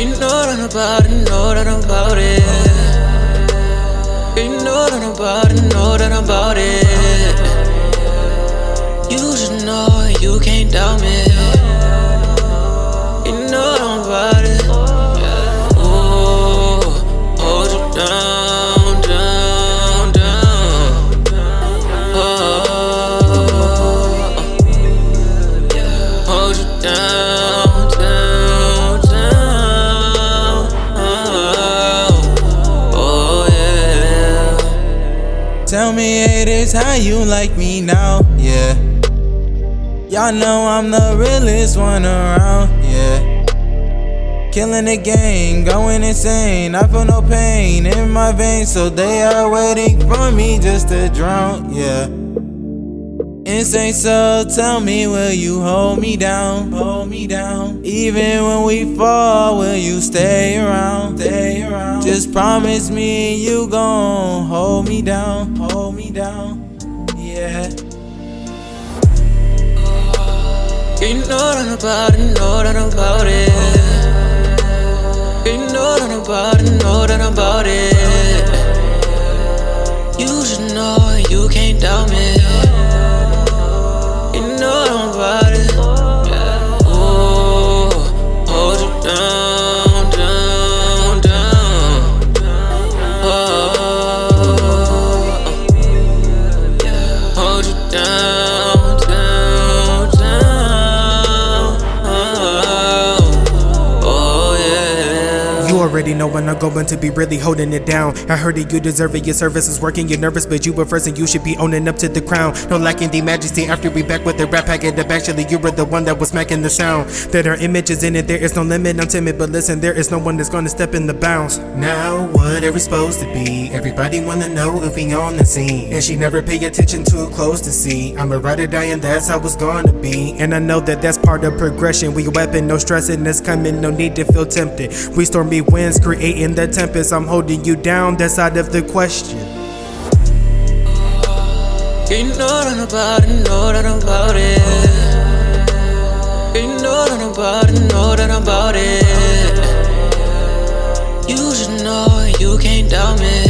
That I'm about it, I'm about it. Know that about it, that about it. Tell me haters how you like me now, yeah. Y'all know I'm the realest one around, yeah. Killing the game, going insane. I feel no pain in my veins, so they are waiting for me just to drown, yeah. Insane, so tell me, will you hold me down? Hold me down. Even when we fall, will you stay around? Stay around. Just promise me you gon' hold me down. Hold me down. Yeah. You know that about it, know that about it. You know that about it, know that about it. You should know you can't doubt me. Already know when I'm going to be really holding it down. I heard that you deserve it, your service is working, you're nervous, but you were first and you should be owning up to the crown. No lacking the majesty after we back with the rap packet up. Actually, you were the one that was smacking the sound. That our image is in it, there is no limit, I'm timid, but listen, there is no one that's gonna step in the bounds. Now, what are we supposed to be? Everybody wanna know if we on the scene. And she never pay attention too close to see. I'm a ride or die, and that's how it's gonna be. And I know that that's part of progression. We weapon, no stressing is coming, no need to feel tempted. We stormy winds, creating the tempest. I'm holding you down, that's out of the question. You know that about it, know that about it. You know that about it, know that about it. You should know you can't doubt me.